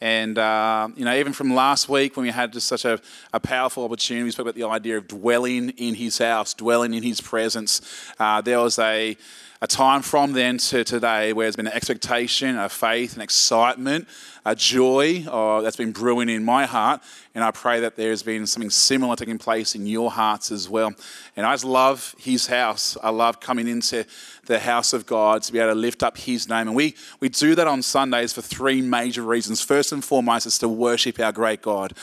And, uh, you know, even from last week when we had just such a, a, powerful opportunity, we spoke about the idea of dwelling in his house, dwelling in his presence. Uh, there was a, a time from then to today where there's been an expectation, a faith, an excitement, a joy uh, that's been brewing in my heart. And I pray that there's been something similar taking place in your hearts as well. And I just love his house. I love coming into the house of God to be able to lift up his name. And we, we do that on Sundays for three major reasons. First and foremost, is to worship our great God.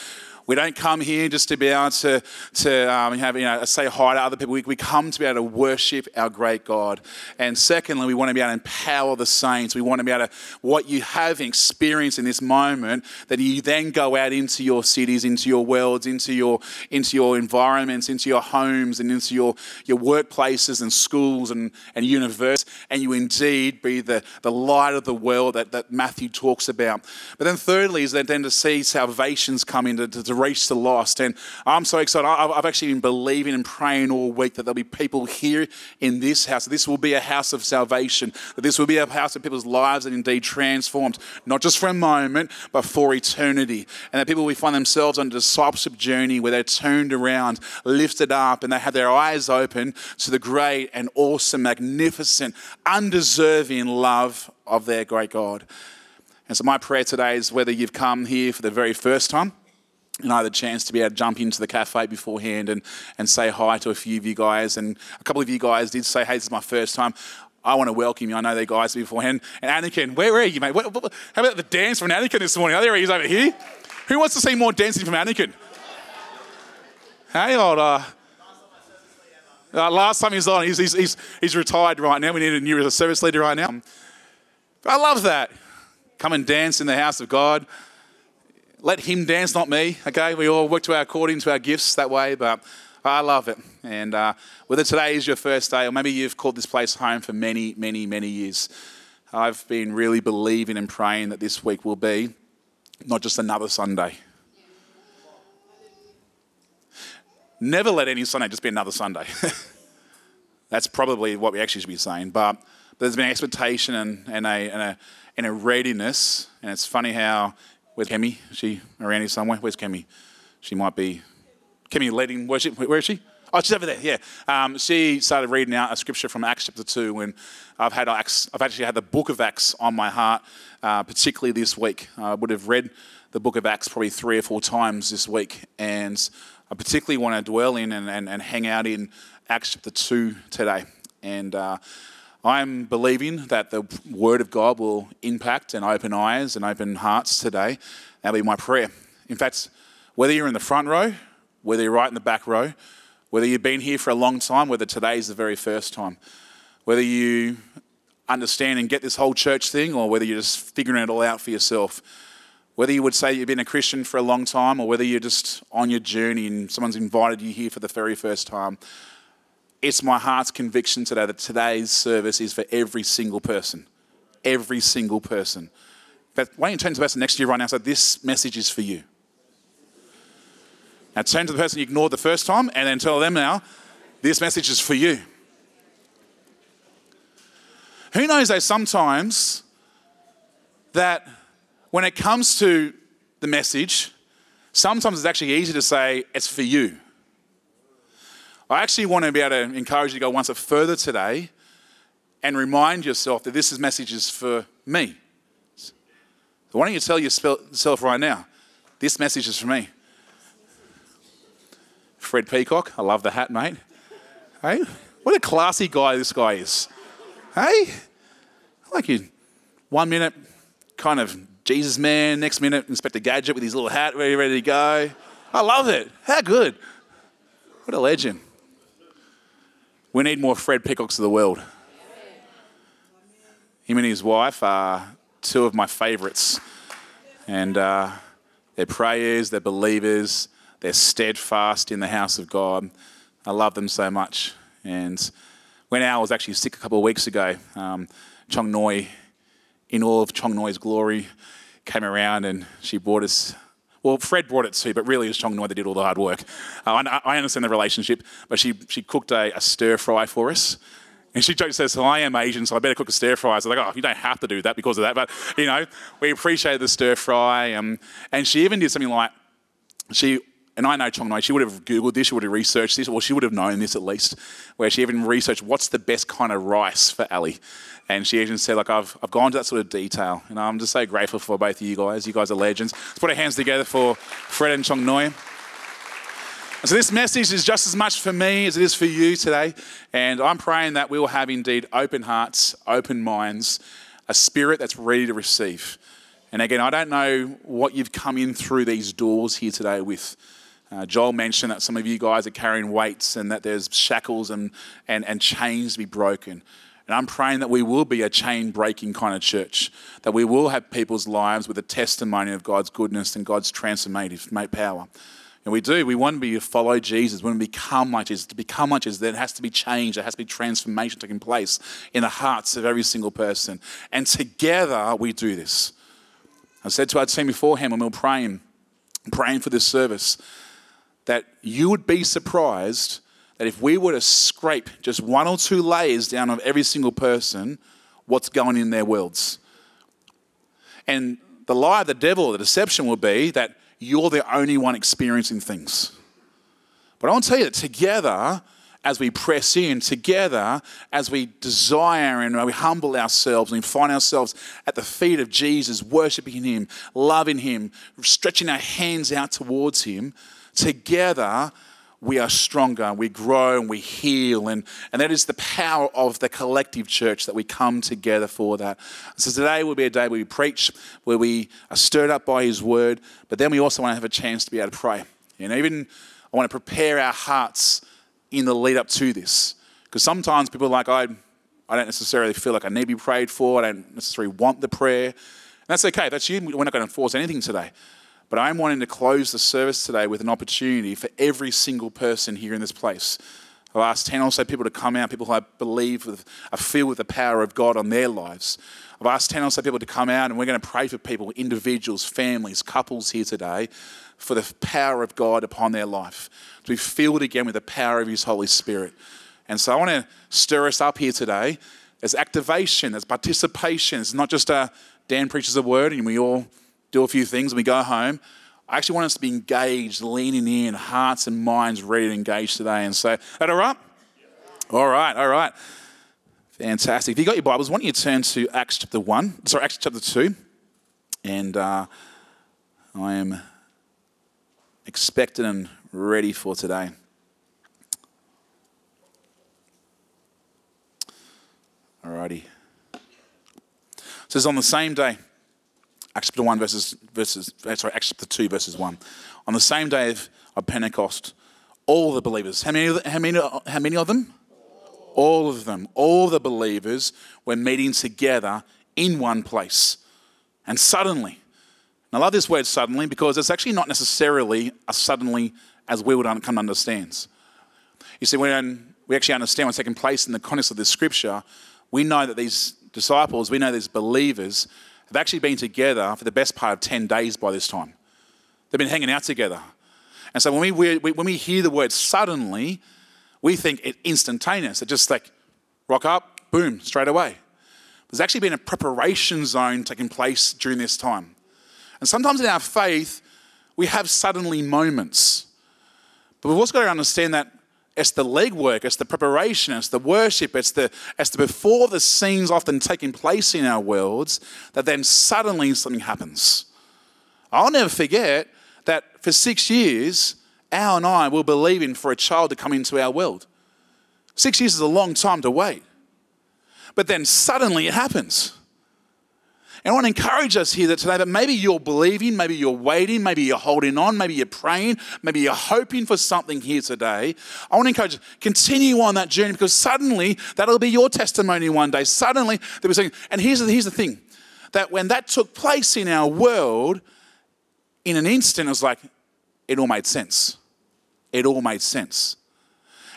We don't come here just to be able to, to um, have, you know, say hi to other people. We, we come to be able to worship our great God. And secondly, we want to be able to empower the saints. We want to be able to, what you have experienced in this moment, that you then go out into your cities, into your worlds, into your, into your environments, into your homes, and into your, your workplaces and schools and, and universities, and you indeed be the, the light of the world that, that Matthew talks about. But then thirdly is that then to see salvations come into to, to reach the lost. And I'm so excited. I've actually been believing and praying all week that there'll be people here in this house. This will be a house of salvation. That this will be a house of people's lives that indeed transformed, not just for a moment, but for eternity. And that people will find themselves on a discipleship journey where they're turned around, lifted up, and they have their eyes open to the great and awesome, magnificent, undeserving love of their great God. And so, my prayer today is whether you've come here for the very first time, and I had the chance to be able to jump into the cafe beforehand and, and say hi to a few of you guys. And a couple of you guys did say, hey, this is my first time. I want to welcome you. I know the guys beforehand. And Anakin, where, are you, mate? What, what, how about the dance from Anakin this morning? Oh, there he is over here. Who wants to see more dancing from Anakin? Hey, old. Uh, uh, last time he was on, he's, he's, he's, he's, retired right now. We need a new service leader right now. I love that. Come and dance in the house of God let him dance, not me. Okay, we all work to our according to our gifts that way, but I love it. And uh, whether today is your first day, or maybe you've called this place home for many, many, many years, I've been really believing and praying that this week will be not just another Sunday. Never let any Sunday just be another Sunday. That's probably what we actually should be saying. But, but there's been expectation and, and, a, and, a, and a readiness. And it's funny how Where's Kemi? She around here somewhere? Where's Kemi? She might be. Kemi leading worship. Where is she? Oh, she's over there. Yeah. Um, she started reading out a scripture from Acts chapter two, and I've had Acts. I've actually had the book of Acts on my heart, uh, particularly this week. I would have read the book of Acts probably three or four times this week, and I particularly want to dwell in and, and, and hang out in Acts chapter two today. And uh, I'm believing that the Word of God will impact and open eyes and open hearts today. That'll be my prayer. In fact, whether you're in the front row, whether you're right in the back row, whether you've been here for a long time, whether today is the very first time, whether you understand and get this whole church thing, or whether you're just figuring it all out for yourself, whether you would say you've been a Christian for a long time, or whether you're just on your journey and someone's invited you here for the very first time, it's my heart's conviction today that today's service is for every single person. Every single person. But why don't you turn to the person next to you right now and say, This message is for you. Now turn to the person you ignored the first time and then tell them now, This message is for you. Who knows though, sometimes that when it comes to the message, sometimes it's actually easy to say, It's for you. I actually want to be able to encourage you to go one step further today and remind yourself that this message is for me. So why don't you tell yourself right now, this message is for me. Fred Peacock, I love the hat, mate. Hey, what a classy guy this guy is. Hey, I like you, one minute kind of Jesus man, next minute Inspector Gadget with his little hat ready, ready to go. I love it. How good. What a legend. We need more Fred Peacocks of the world. Him and his wife are two of my favourites. And uh, they're prayers, they're believers, they're steadfast in the house of God. I love them so much. And when Al was actually sick a couple of weeks ago, um, Chong Noi, in all of Chong Noi's glory, came around and she brought us. Well, Fred brought it too, but really it was Chong Noi that did all the hard work. Uh, I, I, understand the relationship, but she, she cooked a, a stir fry for us. And she jokes, says, well, I am Asian, so I better cook a stir fry. So I'm like, oh, you don't have to do that because of that. But, you know, we appreciate the stir fry. Um, and she even did something like, she and I know Chong Noi, she would have Googled this, she would have researched this, or she would have known this at least, where she even researched what's the best kind of rice for Ali. And she even said, like, I've, I've gone to that sort of detail. And I'm just so grateful for both of you guys. You guys are legends. Let's put our hands together for Fred and Chong Noi. So this message is just as much for me as it is for you today. And I'm praying that we will have indeed open hearts, open minds, a spirit that's ready to receive. And again, I don't know what you've come in through these doors here today with. Uh, Joel mentioned that some of you guys are carrying weights and that there's shackles and, and, and chains to be broken. And I'm praying that we will be a chain breaking kind of church, that we will have people's lives with a testimony of God's goodness and God's transformative power. And we do. We want to be to follow Jesus. We want to become like Jesus. To become like Jesus, there has to be change. There has to be transformation taking place in the hearts of every single person. And together we do this. I said to our team beforehand when we were praying, praying for this service, that you would be surprised that if we were to scrape just one or two layers down of every single person, what's going in their worlds. And the lie of the devil, the deception will be that you're the only one experiencing things. But I want to tell you that together, as we press in, together, as we desire and we humble ourselves and we find ourselves at the feet of Jesus, worshiping Him, loving Him, stretching our hands out towards Him, together we are stronger, we grow and we heal. And, and that is the power of the collective church that we come together for that. So today will be a day where we preach, where we are stirred up by His word, but then we also want to have a chance to be able to pray. And even I want to prepare our hearts in the lead up to this. Because sometimes people are like, I, I don't necessarily feel like I need to be prayed for, I don't necessarily want the prayer. And that's okay, that's you. We're not going to enforce anything today. But I'm wanting to close the service today with an opportunity for every single person here in this place. I've asked 10 or so people to come out, people who I believe with, are filled with the power of God on their lives. I've asked 10 or so people to come out, and we're going to pray for people, individuals, families, couples here today, for the power of God upon their life, to be filled again with the power of His Holy Spirit. And so I want to stir us up here today. There's activation, there's participation. It's not just a Dan preaches a word and we all do a few things and we go home. I actually want us to be engaged, leaning in, hearts and minds ready to engage today. And so, that all right? All right, all right. Fantastic. If you got your Bibles, why don't you turn to Acts chapter 1, sorry, Acts chapter 2. And uh, I am expectant and ready for today. Alrighty. It says on the same day, Acts chapter 1, verses, verses, uh, sorry, Acts chapter 2, verses 1. On the same day of, of Pentecost, all the believers, how many, how, many, how many of them? All of them, all the believers were meeting together in one place. And suddenly, and I love this word suddenly because it's actually not necessarily a suddenly as we would come to understand. You see, when we actually understand what's taking place in the context of this scripture, we know that these disciples, we know these believers, have actually been together for the best part of 10 days by this time. They've been hanging out together. And so when we, when we hear the word suddenly, we think it instantaneous. It just like rock up, boom, straight away. There's actually been a preparation zone taking place during this time. And sometimes in our faith, we have suddenly moments. But we've also got to understand that it's the legwork, it's the preparation, it's the worship, it's the, it's the before the scenes often taking place in our worlds that then suddenly something happens. I'll never forget that for six years, Al and I were believing for a child to come into our world. Six years is a long time to wait. But then suddenly it happens. And I want to encourage us here that today that maybe you're believing, maybe you're waiting, maybe you're holding on, maybe you're praying, maybe you're hoping for something here today. I want to encourage you, continue on that journey because suddenly that'll be your testimony one day. Suddenly they'll be saying, and here's the, here's the thing that when that took place in our world, in an instant, it was like, it all made sense. It all made sense.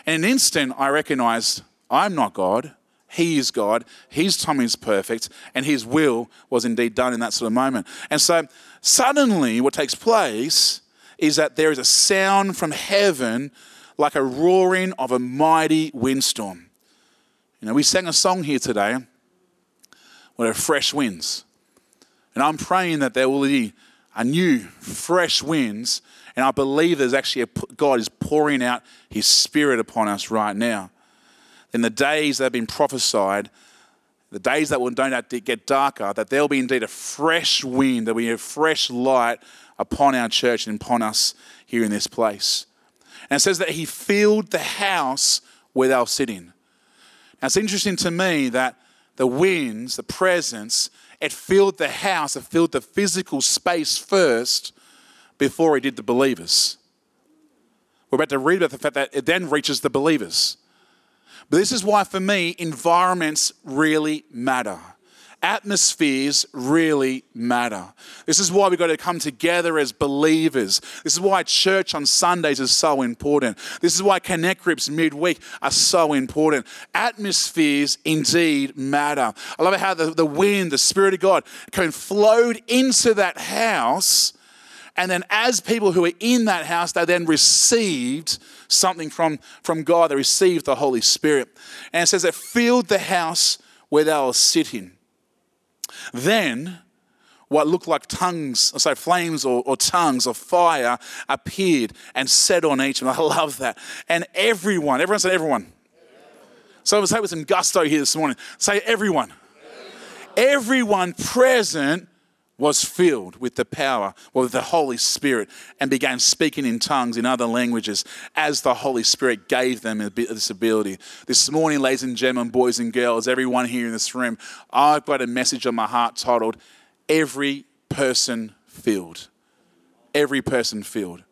In an instant, I recognized I'm not God. He is God. His timing is perfect, and His will was indeed done in that sort of moment. And so, suddenly, what takes place is that there is a sound from heaven like a roaring of a mighty windstorm. You know, we sang a song here today where fresh winds. And I'm praying that there will be a new, fresh winds. And I believe there's actually a, God is pouring out His Spirit upon us right now. In the days that have been prophesied, the days that will don't get darker, that there'll be indeed a fresh wind, there'll be a fresh light upon our church and upon us here in this place. And it says that he filled the house where they were sitting. Now it's interesting to me that the winds, the presence, it filled the house, it filled the physical space first before it did the believers. We're about to read about the fact that it then reaches the believers. But this is why, for me, environments really matter. Atmospheres really matter. This is why we've got to come together as believers. This is why church on Sundays is so important. This is why connect groups midweek are so important. Atmospheres indeed matter. I love how the, the wind, the Spirit of God, can flowed into that house. And then, as people who are in that house, they then received something from, from God. They received the Holy Spirit. And it says it filled the house where they were sitting. Then, what looked like tongues, say flames or, or, tongues of fire appeared and set on each. And I love that. And everyone, everyone said everyone. So I was with some gusto here this morning. Say everyone. Everyone present was filled with the power, with the Holy Spirit, and began speaking in tongues in other languages as the Holy Spirit gave them this ability. This morning, ladies and gentlemen, boys and girls, everyone here in this room, I've got a message on my heart titled, Every Person Filled. Every person filled.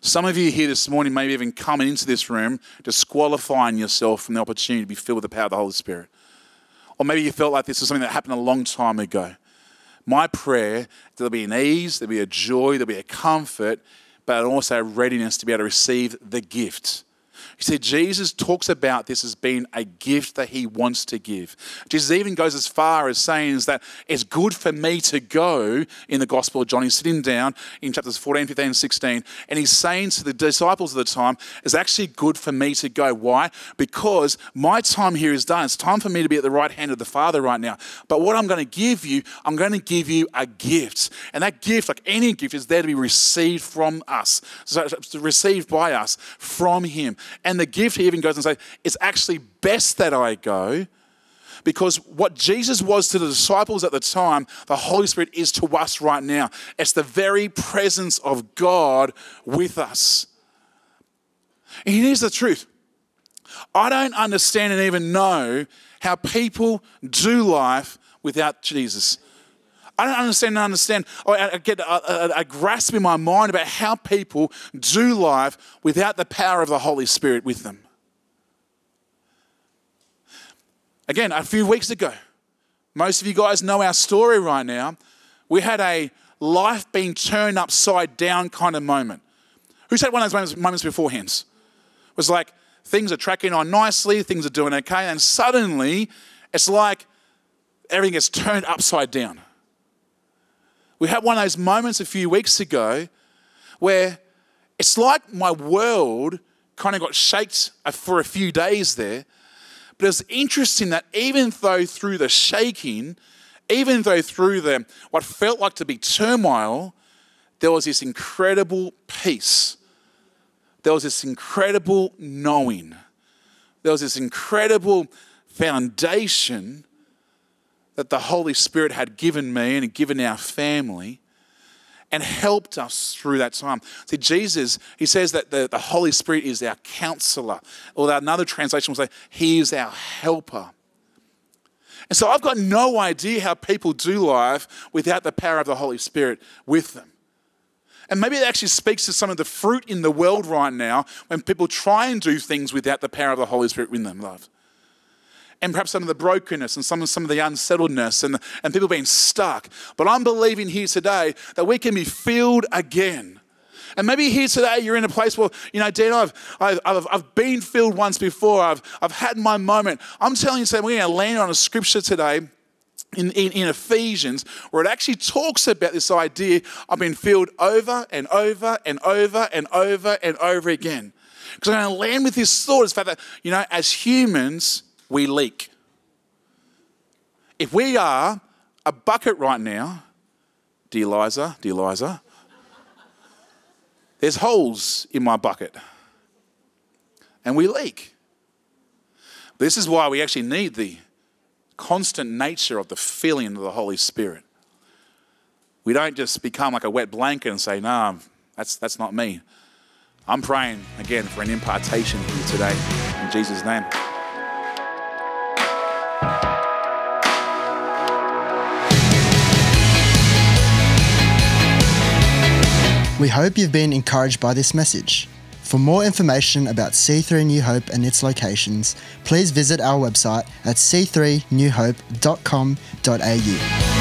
Some of you here this morning, maybe even coming into this room, disqualifying yourself from the opportunity to be filled with the power of the Holy Spirit. Or maybe you felt like this was something that happened a long time ago. My prayer, there'll be an ease, there'll be a joy, there'll be a comfort, but also a readiness to be able to receive the gift you see, Jesus talks about this as being a gift that he wants to give. Jesus even goes as far as saying that it's good for me to go in the Gospel of John. He's sitting down in chapters 14, 15, and 16, and he's saying to the disciples of the time, it's actually good for me to go. Why? Because my time here is done. It's time for me to be at the right hand of the Father right now. But what I'm going to give you, I'm going to give you a gift. And that gift, like any gift, is there to be received from us, so received by us from him. And the gift, he even goes and says, it's actually best that I go because what Jesus was to the disciples at the time, the Holy Spirit is to us right now. It's the very presence of God with us. And here's the truth I don't understand and even know how people do life without Jesus. I don't understand and understand. Oh, I get a, a, a, grasp in my mind about how people do life without the power of the Holy Spirit with them. Again, a few weeks ago, most of you guys know our story right now. We had a life being turned upside down kind of moment. Who's had one of those moments, moments beforehand? It was like things are tracking on nicely, things are doing okay, and suddenly it's like everything gets turned upside down. We had one of those moments a few weeks ago where it's like my world kind of got shaked uh, for a few days there. But it's interesting that even though through the shaking, even though through the what felt like to be turmoil, there was this incredible peace. There was this incredible knowing. There was this incredible foundation that the Holy Spirit had given me and given our family and helped us through that time. See, Jesus, he says that the, the Holy Spirit is our counselor, or another translation will say, He is our helper. And so I've got no idea how people do life without the power of the Holy Spirit with them. And maybe it actually speaks to some of the fruit in the world right now when people try and do things without the power of the Holy Spirit in them, love and perhaps some of the brokenness and some, of, some of the unsettledness and, and people being stuck. But I'm believing here today that we can be filled again And maybe here today you're in a place where, you know, Dan, I've, I've, I've, I've been filled once before, I've, I've had my moment. I'm telling you, Sam, we're going to land on a scripture today in, in, in, Ephesians, where it actually talks about this idea of being filled over and over and over and over and over again. Because I'm going to land with this thought is fact that, you know, as humans, we leak. If we are a bucket right now, dear Liza, dear Liza, there's holes in my bucket. And we leak. This is why we actually need the constant nature of the filling of the Holy Spirit. We don't just become like a wet blanket and say, nah, that's, that's not me. I'm praying again for an impartation here today in Jesus' name. We hope you've been encouraged by this message. For more information about C3 New Hope and its locations, please visit our website at c3newhope.com.au.